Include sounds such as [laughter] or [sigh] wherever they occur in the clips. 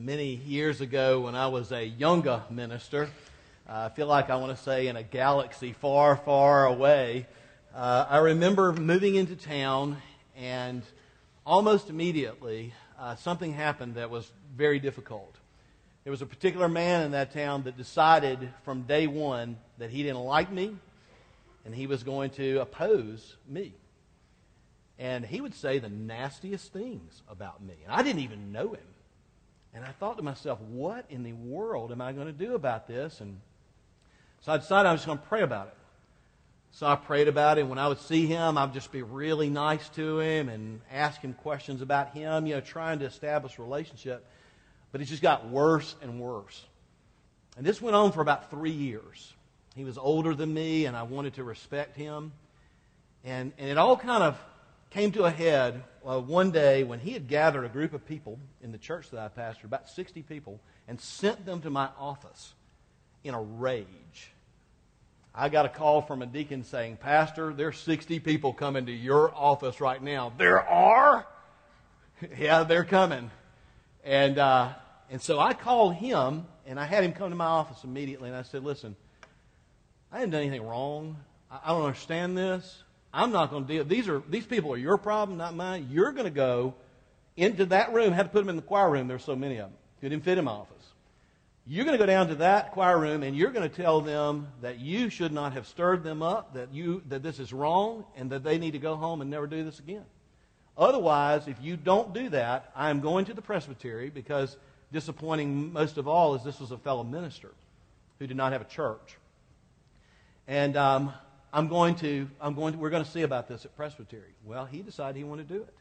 many years ago when I was a younger minister. Uh, I feel like I want to say in a galaxy far, far away. Uh, I remember moving into town, and almost immediately, uh, something happened that was very difficult. There was a particular man in that town that decided from day one that he didn't like me and he was going to oppose me. And he would say the nastiest things about me. And I didn't even know him. And I thought to myself, what in the world am I going to do about this? And so I decided I was going to pray about it. So I prayed about it. And when I would see him, I'd just be really nice to him and ask him questions about him, you know, trying to establish a relationship. But it just got worse and worse. And this went on for about three years. He was older than me, and I wanted to respect him. And, and it all kind of came to a head uh, one day when he had gathered a group of people in the church that I pastored, about 60 people, and sent them to my office in a rage. I got a call from a deacon saying, Pastor, there's 60 people coming to your office right now. There are? [laughs] yeah, they're coming. And, uh, and so I called him, and I had him come to my office immediately, and I said, Listen, I haven't done anything wrong. I, I don't understand this. I'm not going to deal. These are these people are your problem, not mine. You're going to go into that room. Had to put them in the choir room. There's so many of them. Couldn't fit in my office. You're going to go down to that choir room and you're going to tell them that you should not have stirred them up, that you that this is wrong, and that they need to go home and never do this again. Otherwise, if you don't do that, I am going to the presbytery because disappointing most of all is this was a fellow minister who did not have a church. And um, I'm going to, I'm going to, we're going to see about this at Presbytery. Well, he decided he wanted to do it.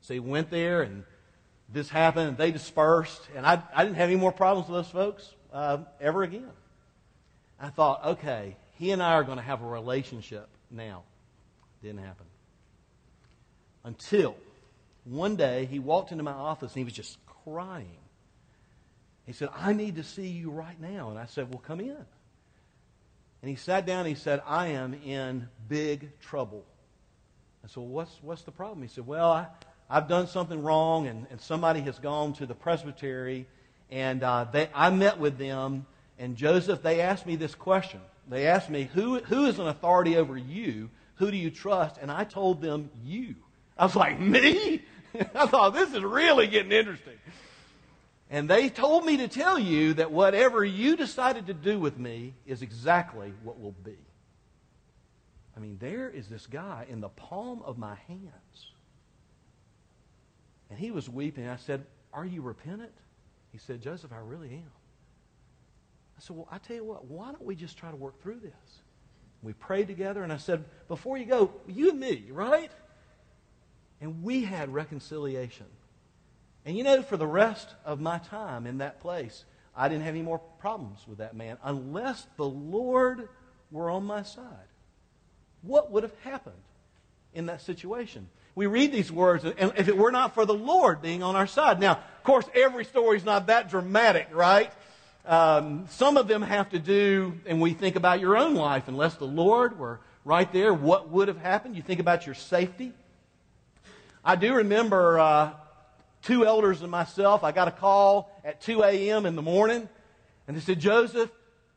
So he went there and this happened and they dispersed. And I, I didn't have any more problems with those folks uh, ever again. I thought, okay, he and I are going to have a relationship now. Didn't happen. Until one day he walked into my office and he was just crying. He said, I need to see you right now. And I said, Well, come in. And he sat down and he said, I am in big trouble. I said, well, what's, what's the problem? He said, Well, I, I've done something wrong, and, and somebody has gone to the presbytery, and uh, they, I met with them, and Joseph, they asked me this question. They asked me, who, who is an authority over you? Who do you trust? And I told them, You. I was like, Me? [laughs] I thought, this is really getting interesting. And they told me to tell you that whatever you decided to do with me is exactly what will be. I mean, there is this guy in the palm of my hands. And he was weeping. I said, Are you repentant? He said, Joseph, I really am. I said, Well, I tell you what, why don't we just try to work through this? We prayed together, and I said, Before you go, you and me, right? And we had reconciliation. And you know, for the rest of my time in that place, I didn't have any more problems with that man unless the Lord were on my side. What would have happened in that situation? We read these words, and if it were not for the Lord being on our side. Now, of course, every story is not that dramatic, right? Um, some of them have to do, and we think about your own life. Unless the Lord were right there, what would have happened? You think about your safety. I do remember uh, two elders and myself, I got a call at 2 a.m. in the morning, and they said, Joseph,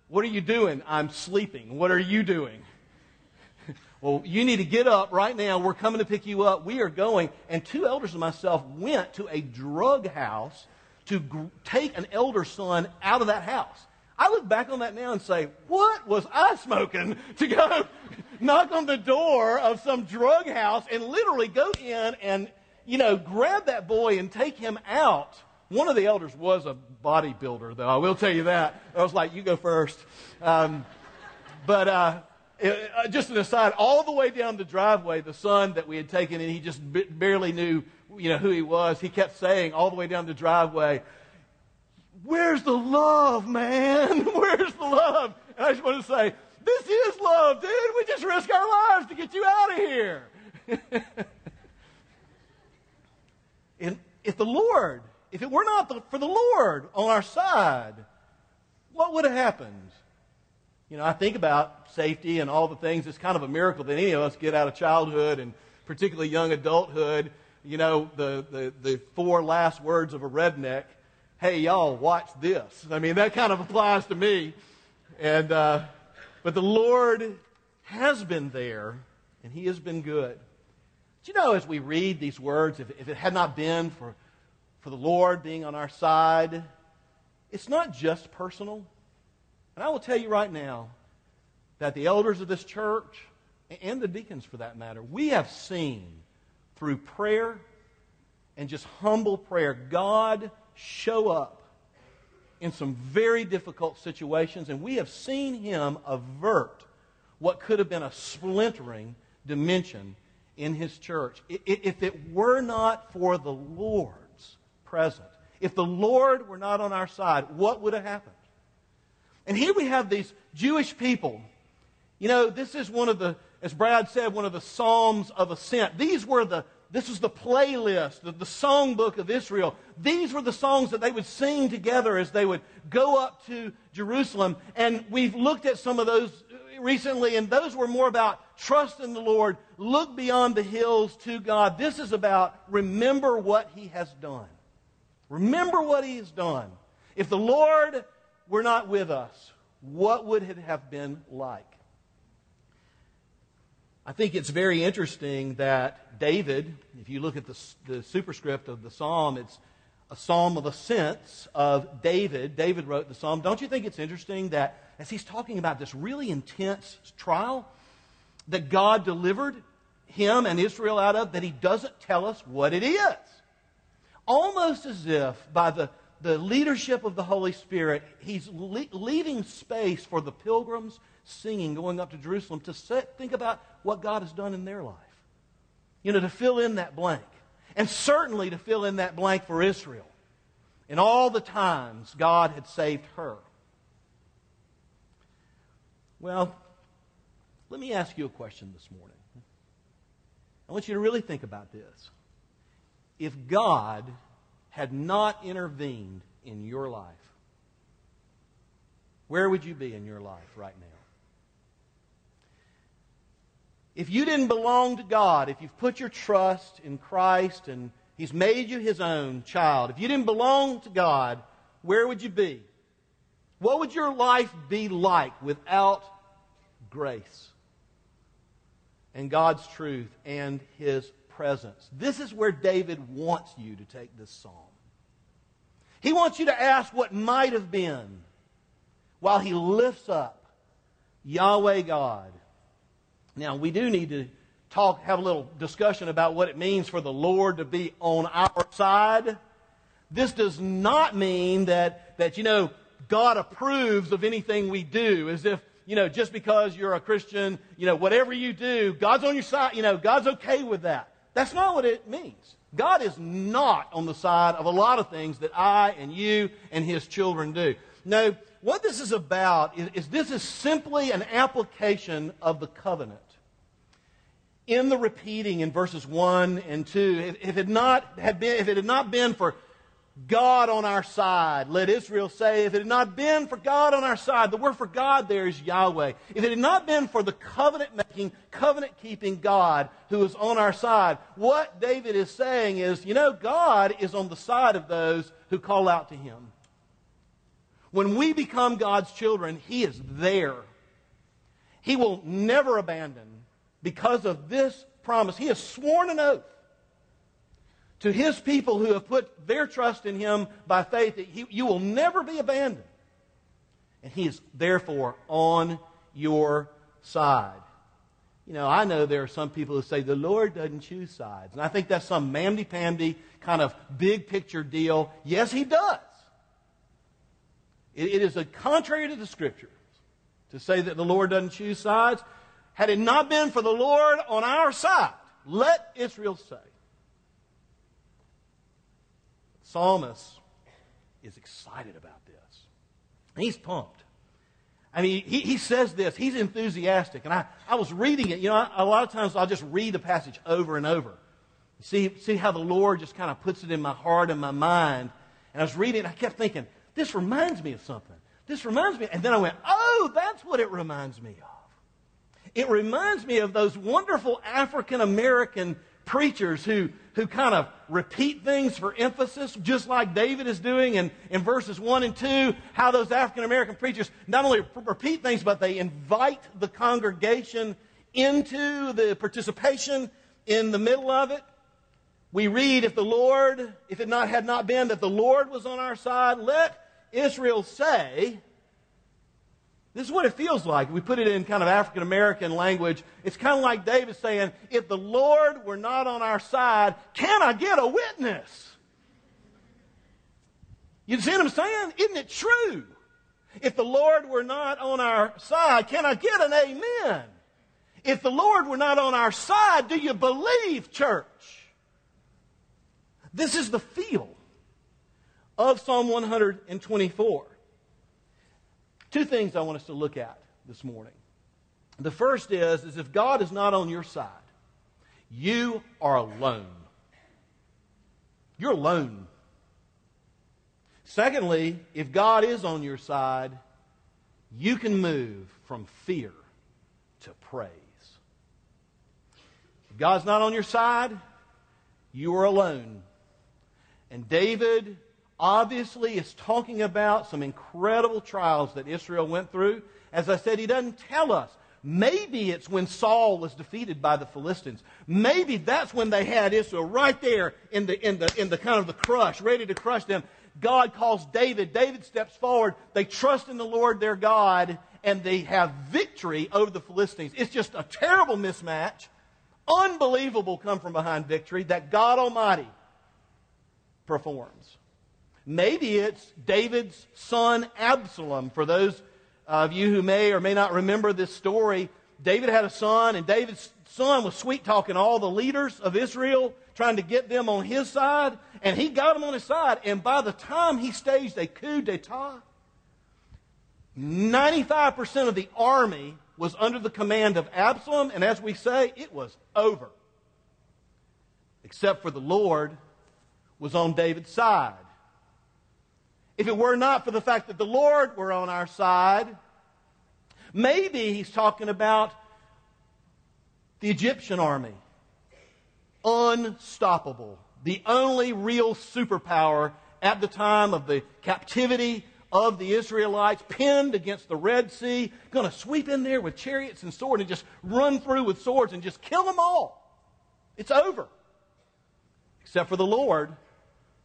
what are you doing? I'm sleeping. What are you doing? [laughs] well, you need to get up right now. We're coming to pick you up. We are going. And two elders and myself went to a drug house to gr- take an elder son out of that house. I look back on that now and say, what was I smoking [laughs] to go [laughs] knock on the door of some drug house and literally go in and you know, grab that boy and take him out. One of the elders was a bodybuilder, though. I will tell you that. I was like, you go first. Um, but uh, it, uh, just an aside, all the way down the driveway, the son that we had taken, and he just b- barely knew, you know, who he was. He kept saying all the way down the driveway, "Where's the love, man? [laughs] Where's the love?" And I just want to say, this is love, dude. We just risk our lives to get you out of here. [laughs] And if the Lord, if it were not the, for the Lord on our side, what would have happened? You know, I think about safety and all the things. It's kind of a miracle that any of us get out of childhood and particularly young adulthood. You know, the, the, the four last words of a redneck hey, y'all, watch this. I mean, that kind of applies to me. And, uh, but the Lord has been there, and He has been good. Do you know, as we read these words, if, if it had not been for, for the Lord being on our side, it's not just personal. And I will tell you right now that the elders of this church, and the deacons for that matter, we have seen through prayer and just humble prayer, God show up in some very difficult situations, and we have seen Him avert what could have been a splintering dimension in His church. If it were not for the Lord's presence, if the Lord were not on our side, what would have happened? And here we have these Jewish people. You know, this is one of the, as Brad said, one of the Psalms of Ascent. These were the, this was the playlist, the, the songbook of Israel. These were the songs that they would sing together as they would go up to Jerusalem. And we've looked at some of those recently, and those were more about trust in the Lord, look beyond the hills to God. This is about remember what He has done. Remember what He has done. If the Lord were not with us, what would it have been like? I think it's very interesting that David, if you look at the, the superscript of the psalm, it's a psalm of ascents of David. David wrote the psalm. Don't you think it's interesting that as he's talking about this really intense trial that God delivered him and Israel out of, that he doesn't tell us what it is? Almost as if by the the leadership of the Holy Spirit, he's le- leaving space for the pilgrims singing, going up to Jerusalem, to set, think about what God has done in their life. You know, to fill in that blank. And certainly to fill in that blank for Israel. In all the times God had saved her. Well, let me ask you a question this morning. I want you to really think about this. If God had not intervened in your life, where would you be in your life right now? If you didn't belong to God, if you've put your trust in Christ and He's made you His own child, if you didn't belong to God, where would you be? What would your life be like without grace and God's truth and His presence. This is where David wants you to take this psalm. He wants you to ask what might have been while he lifts up Yahweh God. Now, we do need to talk, have a little discussion about what it means for the Lord to be on our side. This does not mean that, that you know, God approves of anything we do, as if, you know, just because you're a Christian, you know, whatever you do, God's on your side, you know, God's okay with that. That's not what it means. God is not on the side of a lot of things that I and you and his children do. No, what this is about is, is this is simply an application of the covenant. In the repeating in verses 1 and 2, if, if, it, not had been, if it had not been for God on our side. Let Israel say, if it had not been for God on our side, the word for God there is Yahweh. If it had not been for the covenant making, covenant keeping God who is on our side, what David is saying is, you know, God is on the side of those who call out to him. When we become God's children, He is there. He will never abandon because of this promise. He has sworn an oath to his people who have put their trust in him by faith that he, you will never be abandoned. And he is therefore on your side. You know, I know there are some people who say the Lord doesn't choose sides. And I think that's some mamdy pamdy kind of big picture deal. Yes, he does. it, it is a contrary to the scriptures to say that the Lord doesn't choose sides. Had it not been for the Lord on our side, let Israel say, psalmist is excited about this. He's pumped. I mean, he, he says this. He's enthusiastic. And I, I was reading it. You know, a lot of times I'll just read the passage over and over. See, see how the Lord just kind of puts it in my heart and my mind. And I was reading it, I kept thinking, this reminds me of something. This reminds me. And then I went, oh, that's what it reminds me of. It reminds me of those wonderful African American preachers who, who kind of repeat things for emphasis, just like David is doing in, in verses 1 and 2, how those African American preachers not only repeat things, but they invite the congregation into the participation in the middle of it. We read, if the Lord, if it not had not been that the Lord was on our side, let Israel say, this is what it feels like. We put it in kind of African American language. It's kind of like David saying, If the Lord were not on our side, can I get a witness? You see what I'm saying? Isn't it true? If the Lord were not on our side, can I get an amen? If the Lord were not on our side, do you believe, church? This is the feel of Psalm 124. Two things I want us to look at this morning. The first is, is if God is not on your side, you are alone. You're alone. Secondly, if God is on your side, you can move from fear to praise. If God's not on your side, you are alone. And David obviously is talking about some incredible trials that Israel went through. As I said, he doesn't tell us. Maybe it's when Saul was defeated by the Philistines. Maybe that's when they had Israel right there in the, in the, in the kind of the crush, ready to crush them. God calls David. David steps forward. They trust in the Lord their God, and they have victory over the Philistines. It's just a terrible mismatch. Unbelievable come from behind victory that God Almighty performs. Maybe it's David's son Absalom. For those of you who may or may not remember this story, David had a son, and David's son was sweet talking all the leaders of Israel, trying to get them on his side, and he got them on his side. And by the time he staged a coup d'etat, 95% of the army was under the command of Absalom, and as we say, it was over. Except for the Lord was on David's side. If it were not for the fact that the Lord were on our side, maybe he's talking about the Egyptian army. Unstoppable. The only real superpower at the time of the captivity of the Israelites, pinned against the Red Sea, going to sweep in there with chariots and swords and just run through with swords and just kill them all. It's over. Except for the Lord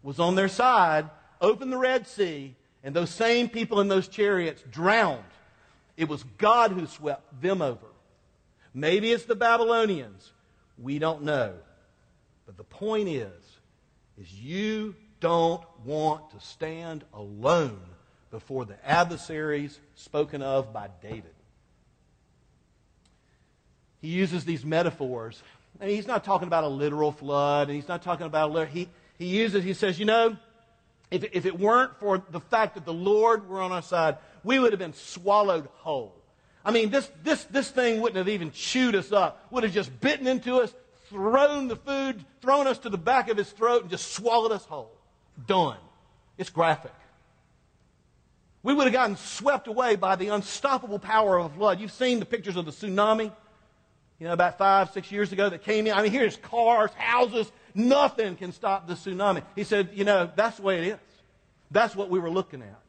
was on their side opened the Red Sea, and those same people in those chariots drowned. It was God who swept them over. Maybe it's the Babylonians. We don't know. But the point is, is you don't want to stand alone before the adversaries spoken of by David. He uses these metaphors. And he's not talking about a literal flood, and he's not talking about a he he uses he says, you know, if, if it weren't for the fact that the Lord were on our side, we would have been swallowed whole. I mean, this, this, this thing wouldn't have even chewed us up, would have just bitten into us, thrown the food, thrown us to the back of his throat, and just swallowed us whole. Done. It's graphic. We would have gotten swept away by the unstoppable power of a flood. You've seen the pictures of the tsunami, you know, about five, six years ago that came in. I mean, here's cars, houses, Nothing can stop the tsunami. He said, you know, that's the way it is. That's what we were looking at.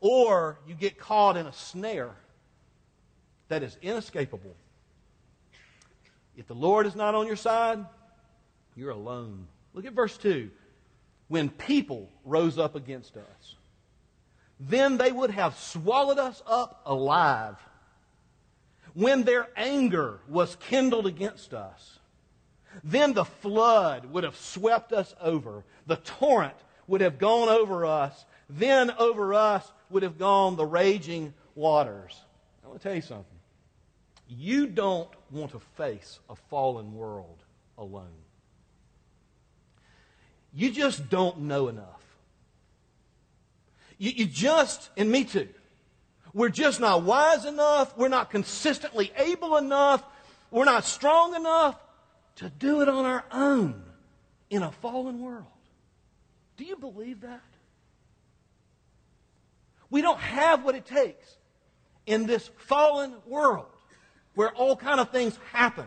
Or you get caught in a snare that is inescapable. If the Lord is not on your side, you're alone. Look at verse 2. When people rose up against us, then they would have swallowed us up alive. When their anger was kindled against us, then the flood would have swept us over. The torrent would have gone over us. Then over us would have gone the raging waters. I want to tell you something. You don't want to face a fallen world alone. You just don't know enough. You, you just, and me too, we're just not wise enough. We're not consistently able enough. We're not strong enough to do it on our own in a fallen world. Do you believe that? We don't have what it takes in this fallen world where all kind of things happen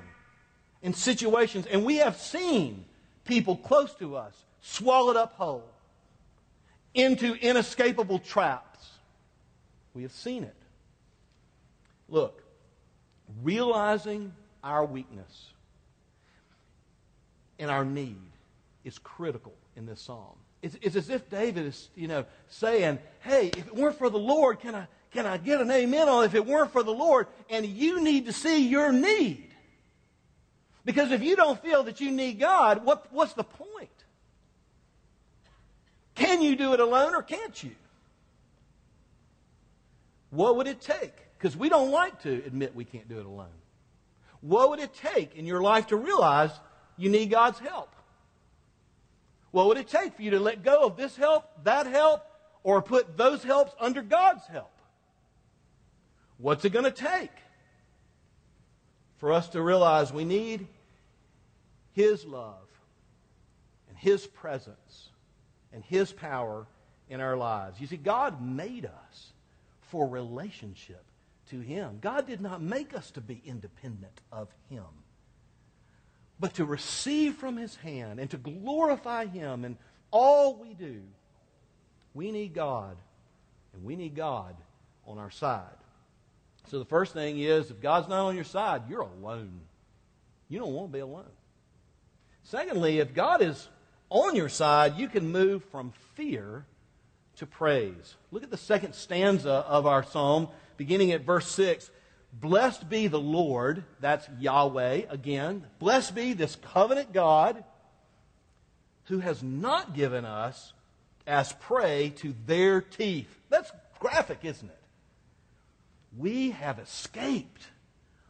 in situations, and we have seen people close to us swallowed up whole into inescapable traps. We have seen it. Look, realizing our weakness and our need is critical in this psalm. It's, it's, as if David is, you know, saying, hey, if it weren't for the Lord, can I, can I get an amen on it? if it weren't for the Lord? And you need to see your need. Because if you don't feel that you need God, what, what's the point? Can you do it alone or can't you? What would it take? Because we don't like to admit we can't do it alone. What would it take in your life to realize you need God's help? What would it take for you to let go of this help, that help, or put those helps under God's help? What's it going to take for us to realize we need His love and His presence and His power in our lives? You see, God made us for relationship to Him. God did not make us to be independent of Him but to receive from his hand and to glorify him in all we do, we need God, and we need God on our side. So the first thing is if God's not on your side, you're alone. You don't want to be alone. Secondly, if God is on your side, you can move from fear to praise. Look at the second stanza of our psalm, beginning at verse 6. Blessed be the Lord, that's Yahweh again. Blessed be this covenant God who has not given us as prey to their teeth. That's graphic, isn't it? We have escaped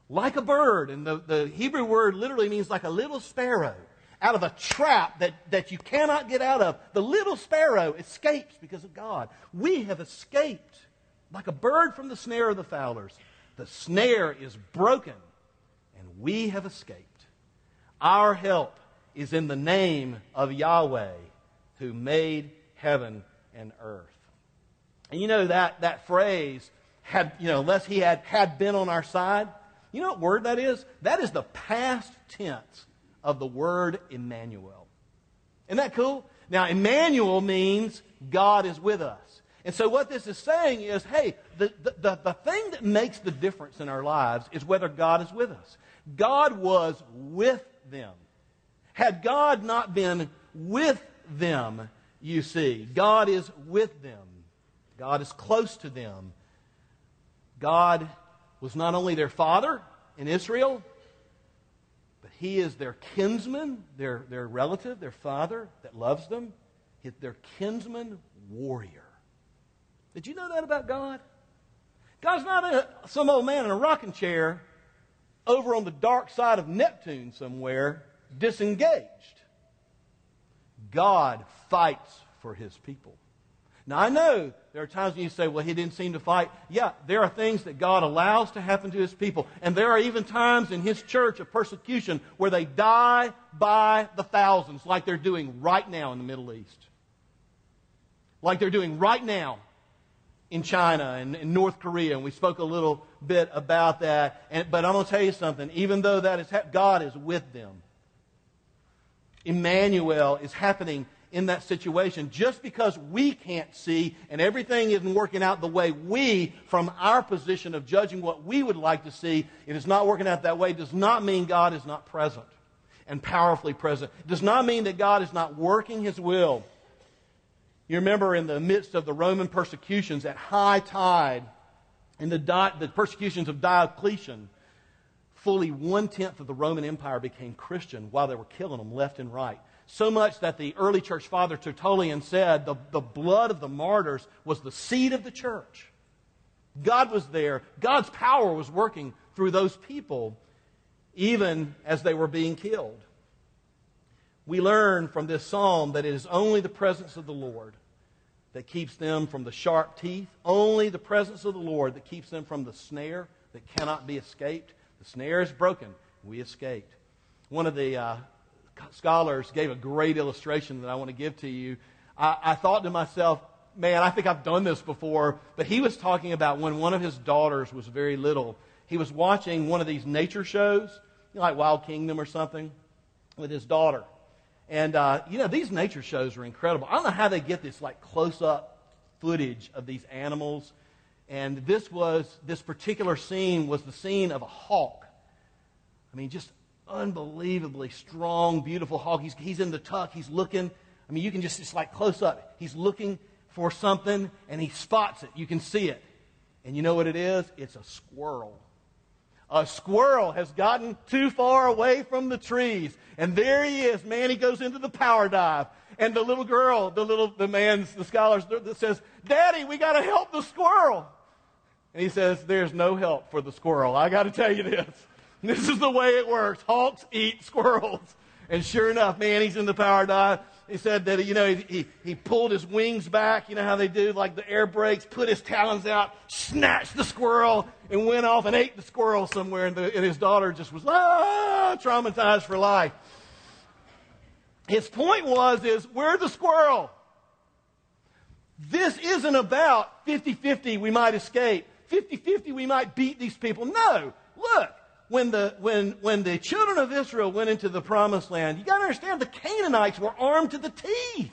like a bird, and the, the Hebrew word literally means like a little sparrow out of a trap that, that you cannot get out of. The little sparrow escapes because of God. We have escaped like a bird from the snare of the fowlers. The snare is broken, and we have escaped. Our help is in the name of Yahweh, who made heaven and earth. And you know that, that phrase, had, you know, unless he had, had been on our side, you know what word that is? That is the past tense of the word Emmanuel. Isn't that cool? Now, Emmanuel means God is with us. And so, what this is saying is hey, the, the, the, thing that makes the difference in our lives is whether God is with us. God was with them. Had God not been with them, you see, God is with them. God is close to them. God was not only their father in Israel, but He is their kinsman, their, their relative, their father that loves them, their kinsman warrior. Did you know that about God? God's not a, some old man in a rocking chair over on the dark side of Neptune somewhere, disengaged. God fights for his people. Now, I know there are times when you say, well, he didn't seem to fight. Yeah, there are things that God allows to happen to his people. And there are even times in his church of persecution where they die by the thousands, like they're doing right now in the Middle East. Like they're doing right now in China and in North Korea, and we spoke a little bit about that. And, but I'm going to tell you something. Even though that is God is with them, Emmanuel is happening in that situation. Just because we can't see and everything isn't working out the way we, from our position of judging what we would like to see, it is not working out that way, does not mean God is not present and powerfully present. It does not mean that God is not working His will you remember in the midst of the Roman persecutions at high tide, in the, di- the persecutions of Diocletian, fully one tenth of the Roman Empire became Christian while they were killing them left and right. So much that the early church father Tertullian said the, the blood of the martyrs was the seed of the church. God was there. God's power was working through those people even as they were being killed we learn from this psalm that it is only the presence of the Lord that keeps them from the sharp teeth, only the presence of the Lord that keeps them from the snare that cannot be escaped. The snare is broken, we escaped. One of the uh, scholars gave a great illustration that I want to give to you. I, I thought to myself, man, I think I've done this before, but he was talking about when one of his daughters was very little. He was watching one of these nature shows you know, like Wild Kingdom or something, with his daughter. And, uh, you know, these nature shows are incredible. I don't know how they get this, like, close up footage of these animals. And this was, this particular scene was the scene of a hawk. I mean, just unbelievably strong, beautiful hawk. He's, he's in the tuck. He's looking. I mean, you can just, it's like close up. He's looking for something and he spots it. You can see it. And you know what it is? It's a squirrel. A squirrel has gotten too far away from the trees. And there he is. Man, he goes into the power dive. And the little girl, the little, the man's, the scholars that says, Daddy, we got to help the squirrel. And he says, There's no help for the squirrel. I got to tell you this. This is the way it works. Hawks eat squirrels. And sure enough, man, he's in the power dive. He said that, you know, he, he, pulled his wings back, you know how they do, like the air brakes, put his talons out, snatched the squirrel, and went off and ate the squirrel somewhere. And, the, and his daughter just was, ah, traumatized for life. His point was, is, where's the squirrel? This isn't about 50 50 we might escape, 50 50 we might beat these people. No. Look, when the, when, when the children of Israel went into the promised land, you got to understand the Canaanites were armed to the teeth.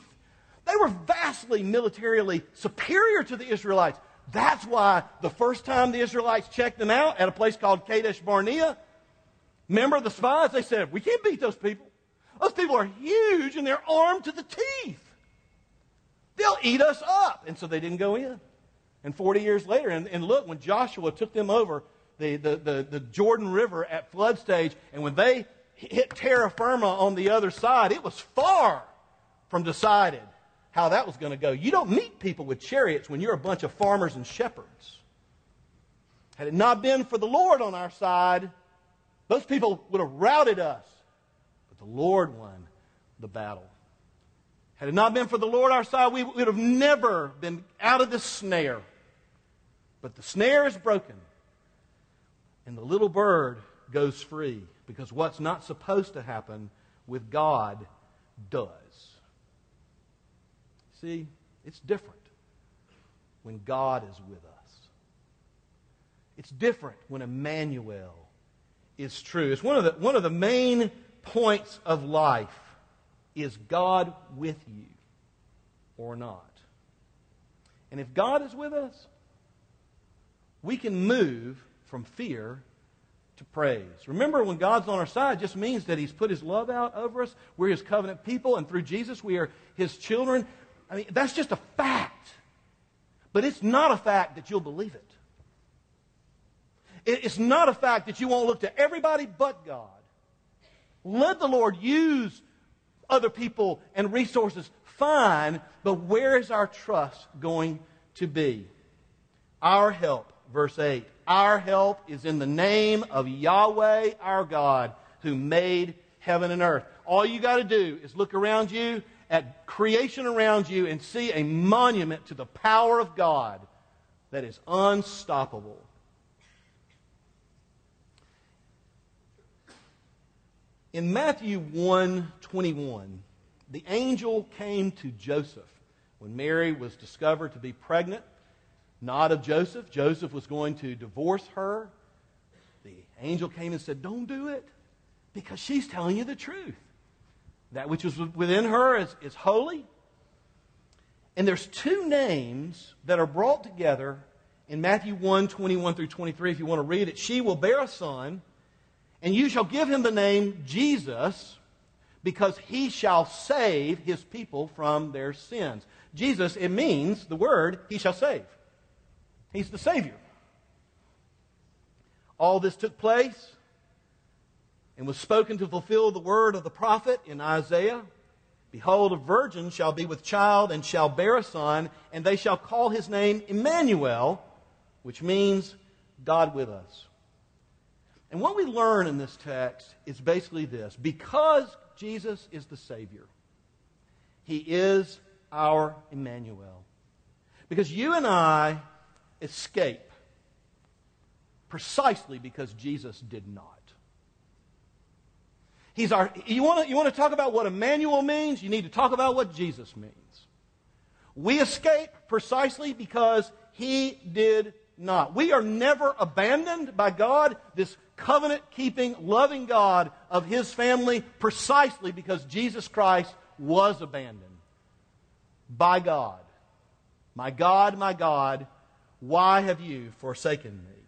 They were vastly militarily superior to the Israelites. That's why the first time the Israelites checked them out at a place called Kadesh Barnea, remember the spies? They said, We can't beat those people. Those people are huge and they're armed to the teeth. They'll eat us up. And so they didn't go in. And 40 years later, and, and look, when Joshua took them over the, the, the, the Jordan River at flood stage, and when they hit terra firma on the other side, it was far from decided how that was going to go. You don't meet people with chariots when you're a bunch of farmers and shepherds. Had it not been for the Lord on our side, those people would have routed us. But the Lord won the battle. Had it not been for the Lord our side, we would have never been out of this snare. But the snare is broken. And the little bird goes free because what's not supposed to happen with God does. See, it's different when God is with us. It's different when Emmanuel is true. It's one of the, one of the main points of life is God with you or not? And if God is with us, we can move from fear to praise. Remember, when God's on our side, just means that He's put His love out over us. We're His covenant people, and through Jesus, we are His children. I mean, that's just a fact. But it's not a fact that you'll believe it. It's not a fact that you won't look to everybody but God. Let the Lord use other people and resources. Fine, but where is our trust going to be? Our help, verse 8 our help is in the name of Yahweh our God who made heaven and earth. All you got to do is look around you at creation around you and see a monument to the power of God that is unstoppable. In Matthew 1 21, the angel came to Joseph when Mary was discovered to be pregnant not of Joseph. Joseph was going to divorce her. The angel came and said, Don't do it because she's telling you the truth. That which is within her is, is holy. And there's two names that are brought together in Matthew 1 21 through 23. If you want to read it, she will bear a son, and you shall give him the name Jesus because he shall save his people from their sins. Jesus, it means the word, he shall save. He's the Savior. All this took place and was spoken to fulfill the word of the prophet in Isaiah. Behold, a virgin shall be with child and shall bear a son, and they shall call his name Emmanuel, which means God with us. And what we learn in this text is basically this because Jesus is the Savior, He is our Emmanuel. Because you and I escape precisely because Jesus did not. He's our, you want to you want to talk about what Emmanuel means? You need to talk about what Jesus means. We escape precisely because he did not. We are never abandoned by God. This covenant keeping, loving God of his family precisely because Jesus Christ was abandoned by God. My God, my God, why have you forsaken me?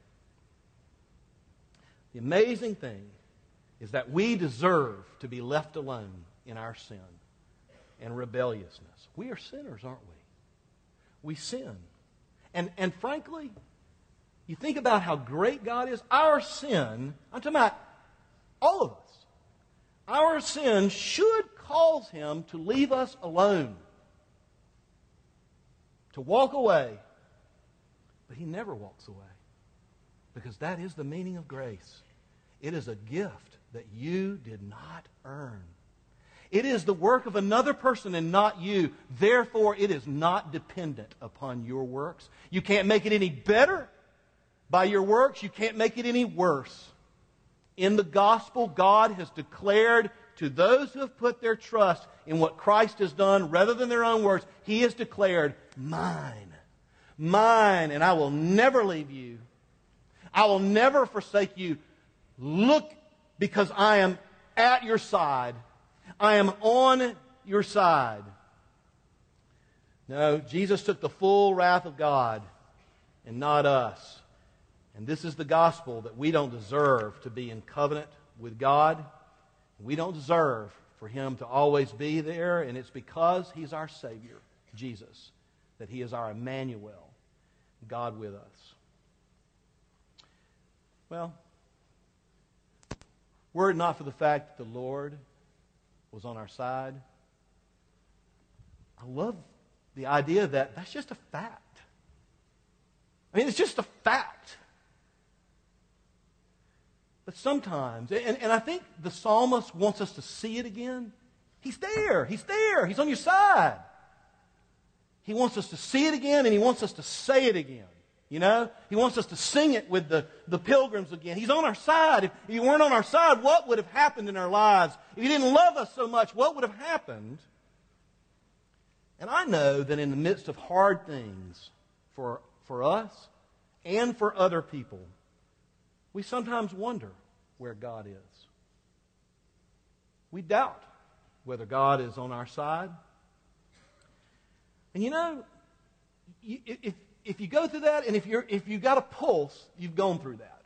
The amazing thing is that we deserve to be left alone in our sin and rebelliousness. We are sinners, aren't we? We sin. And, and frankly, you think about how great God is. Our sin, I'm talking about all of us, our sin should cause Him to leave us alone, to walk away. But He never walks away because that is the meaning of grace. It is a gift that you did not earn. It is the work of another person and not you. Therefore, it is not dependent upon your works. You can't make it any better by your works. You can't make it any worse. In the gospel, God has declared to those who have put their trust in what Christ has done rather than their own works, He has declared, Mine, mine, and I will never leave you. I will never forsake you. Look, because I am at your side I am on your side. No, Jesus took the full wrath of God and not us. And this is the gospel that we don't deserve to be in covenant with God. We don't deserve for Him to always be there, and it's because He's our Savior, Jesus, that He is our Emmanuel, God with us. Well, were it not for the fact that the Lord was on our side. I love the idea that that's just a fact. I mean, it's just a fact. But sometimes, and, and I think the psalmist wants us to see it again. He's there. He's there. He's on your side. He wants us to see it again and he wants us to say it again. You know? He wants us to sing it with the, the pilgrims again. He's on our side. If, if you weren't on our side, what would have happened in our lives? If He didn't love us so much, what would have happened? And I know that in the midst of hard things for, for us and for other people, we sometimes wonder where God is. We doubt whether God is on our side. And you know, if, if you go through that and if, you're, if you've got a pulse, you've gone through that.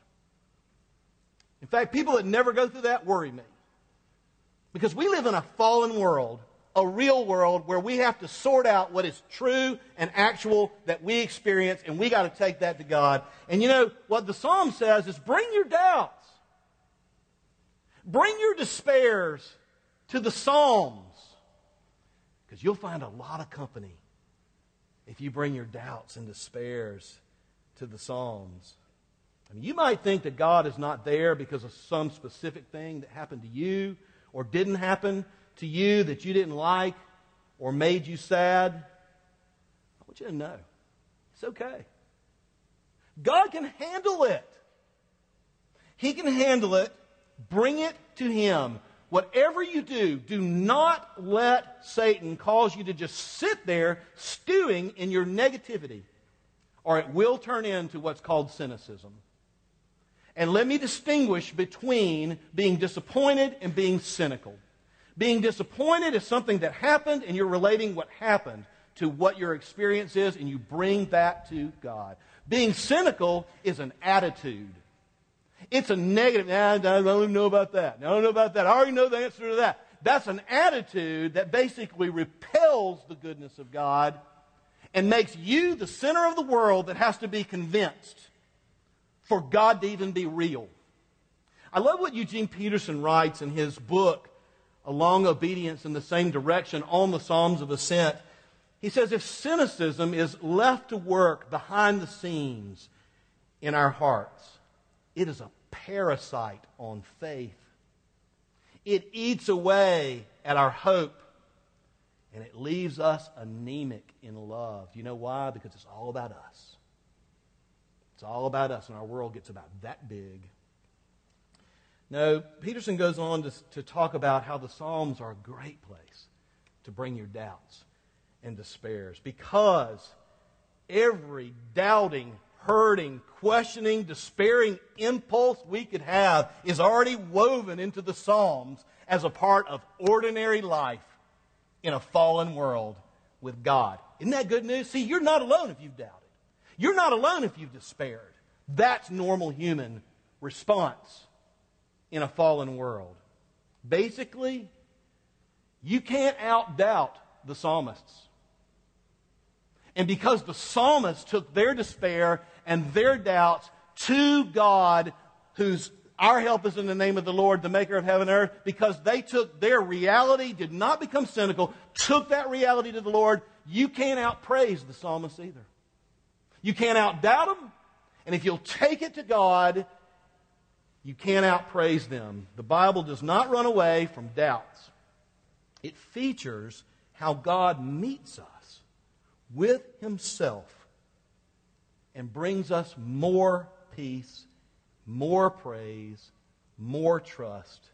In fact, people that never go through that worry me. Because we live in a fallen world, a real world where we have to sort out what is true and actual that we experience, and we got to take that to God. And you know, what the psalm says is bring your doubts, bring your despairs to the Psalms, because you'll find a lot of company if you bring your doubts and despairs to the Psalms. I mean, you might think that God is not there because of some specific thing that happened to you or didn't happen to you that you didn't like or made you sad. I want you to know it's okay. God can handle it. He can handle it. Bring it to Him. Whatever you do, do not let Satan cause you to just sit there stewing in your negativity, or it will turn into what's called cynicism. And let me distinguish between being disappointed and being cynical. Being disappointed is something that happened, and you're relating what happened to what your experience is, and you bring that to God. Being cynical is an attitude. It's a negative. Nah, I don't even know about that. I don't know about that. I already know the answer to that. That's an attitude that basically repels the goodness of God and makes you the center of the world that has to be convinced for God to even be real. I love what Eugene Peterson writes in his book, A Long Obedience in the Same Direction, on the Psalms of Ascent. He says, if cynicism is left to work behind the scenes in our hearts, it is a parasite on faith. It eats away at our hope and it leaves us anemic in love. You know why? Because it's all about us. It's all about us, and our world gets about that big. No, Peterson goes on to, to talk about how the Psalms are a great place to bring your doubts and despairs because every doubting, hurting, questioning, despairing impulse we could have is already woven into the Psalms as a part of ordinary life in a fallen world with God. Isn't that good news? See, you're not alone if you've doubted. You're not alone if you've despaired. That's normal human response in a fallen world. Basically, you can't outdoubt the psalmists. And because the psalmists took their despair and their doubts to God, whose our help is in the name of the Lord, the maker of heaven and earth, because they took their reality, did not become cynical, took that reality to the Lord, you can't outpraise the psalmists either. You can't outdoubt them, and if you'll take it to God, you can't outpraise them. The Bible does not run away from doubts. It features how God meets us with Himself and brings us more peace, more praise, more trust,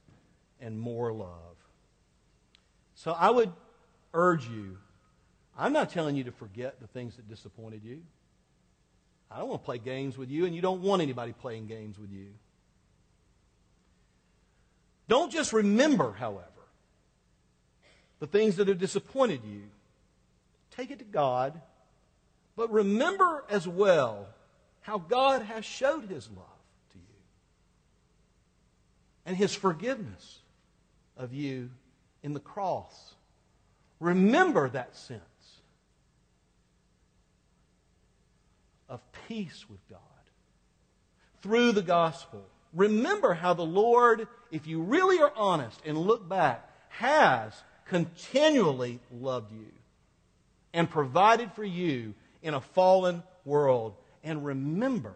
and more love. So I would urge you, I'm not telling you to forget the things that disappointed you. I don't want to play games with you, and you don't want anybody playing games with you. Don't just remember, however, the things that have disappointed you. Take it to God, but remember as well how God has showed his love to you and his forgiveness of you in the cross. Remember that sense of peace with God through the gospel. Remember how the Lord, if you really are honest and look back, has continually loved you and provided for you in a fallen world. And remember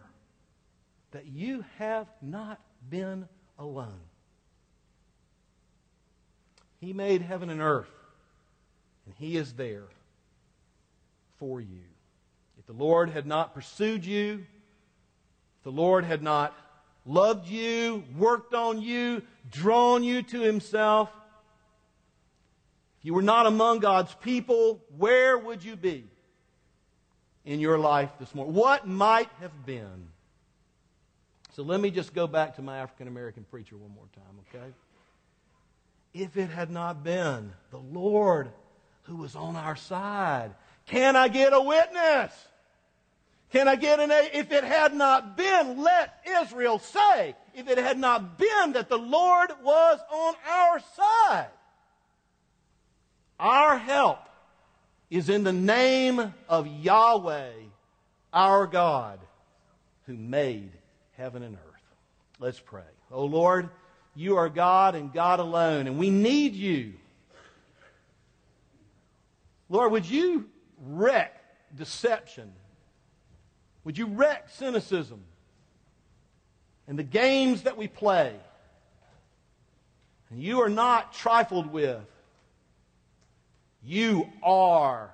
that you have not been alone. He made heaven and earth, and He is there for you. If the Lord had not pursued you, if the Lord had not loved you, worked on you, drawn you to Himself, if you were not among God's people, where would you be in your life this morning? What might have been? So let me just go back to my African American preacher one more time, okay? If it had not been the Lord who was on our side, can I get a witness? Can I get an A? If it had not been, let Israel say, if it had not been that the Lord was on our side. Our help is in the name of Yahweh, our God, who made heaven and earth. Let's pray. Oh Lord, you are God and God alone, and we need you. Lord, would you wreck deception would you wreck cynicism and the games that we play? And you are not trifled with. You are.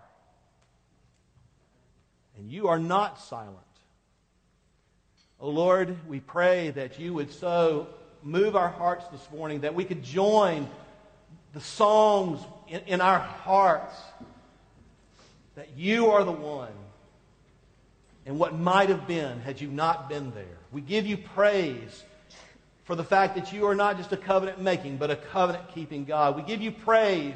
And you are not silent. Oh Lord, we pray that you would so move our hearts this morning that we could join the songs in, in our hearts that you are the one and what might have been had you not been there. We give you praise for the fact that you are not just a covenant making, but a covenant keeping God. We give you praise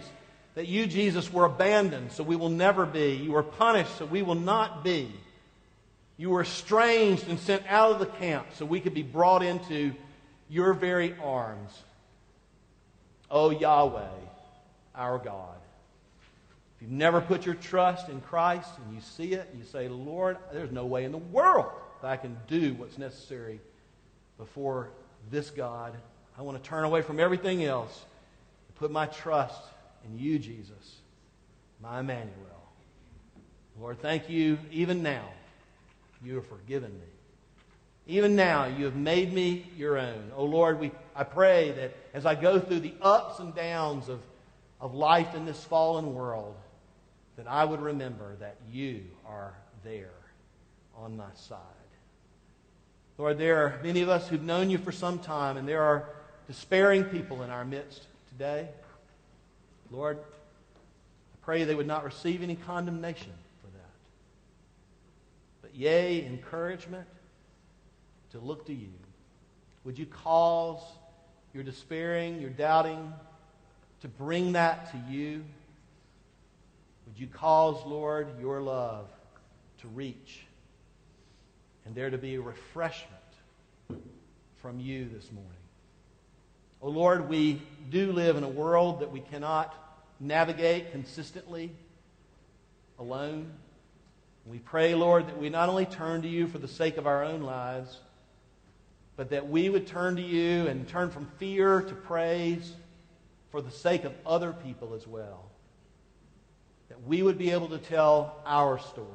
that you, Jesus, were abandoned, so we will never be. You were punished, so we will not be. You were estranged and sent out of the camp, so we could be brought into your very arms. O oh, Yahweh, our God. If you've never put your trust in Christ and you see it and you say, Lord, there's no way in the world that I can do what's necessary before this God. I want to turn away from everything else and put my trust in you, Jesus, my Emmanuel. Lord, thank you even now. You have forgiven me. Even now, you have made me your own. Oh Lord, we, I pray that as I go through the ups and downs of, of life in this fallen world, that I would remember that you are there on my side. Lord, there are many of us who've known you for some time, and there are despairing people in our midst today. Lord, I pray they would not receive any condemnation for that. But yea, encouragement, to look to you. Would you cause your despairing, your doubting, to bring that to you? Would you cause, Lord, your love to reach and there to be a refreshment from you this morning? Oh Lord, we do live in a world that we cannot navigate consistently alone. We pray, Lord, that we not only turn to you for the sake of our own lives, but that we would turn to you and turn from fear to praise for the sake of other people as well. That we would be able to tell our stories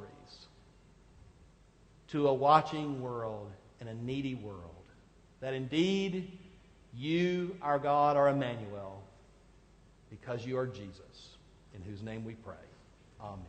to a watching world and a needy world. That indeed, you, our God, are Emmanuel because you are Jesus, in whose name we pray. Amen.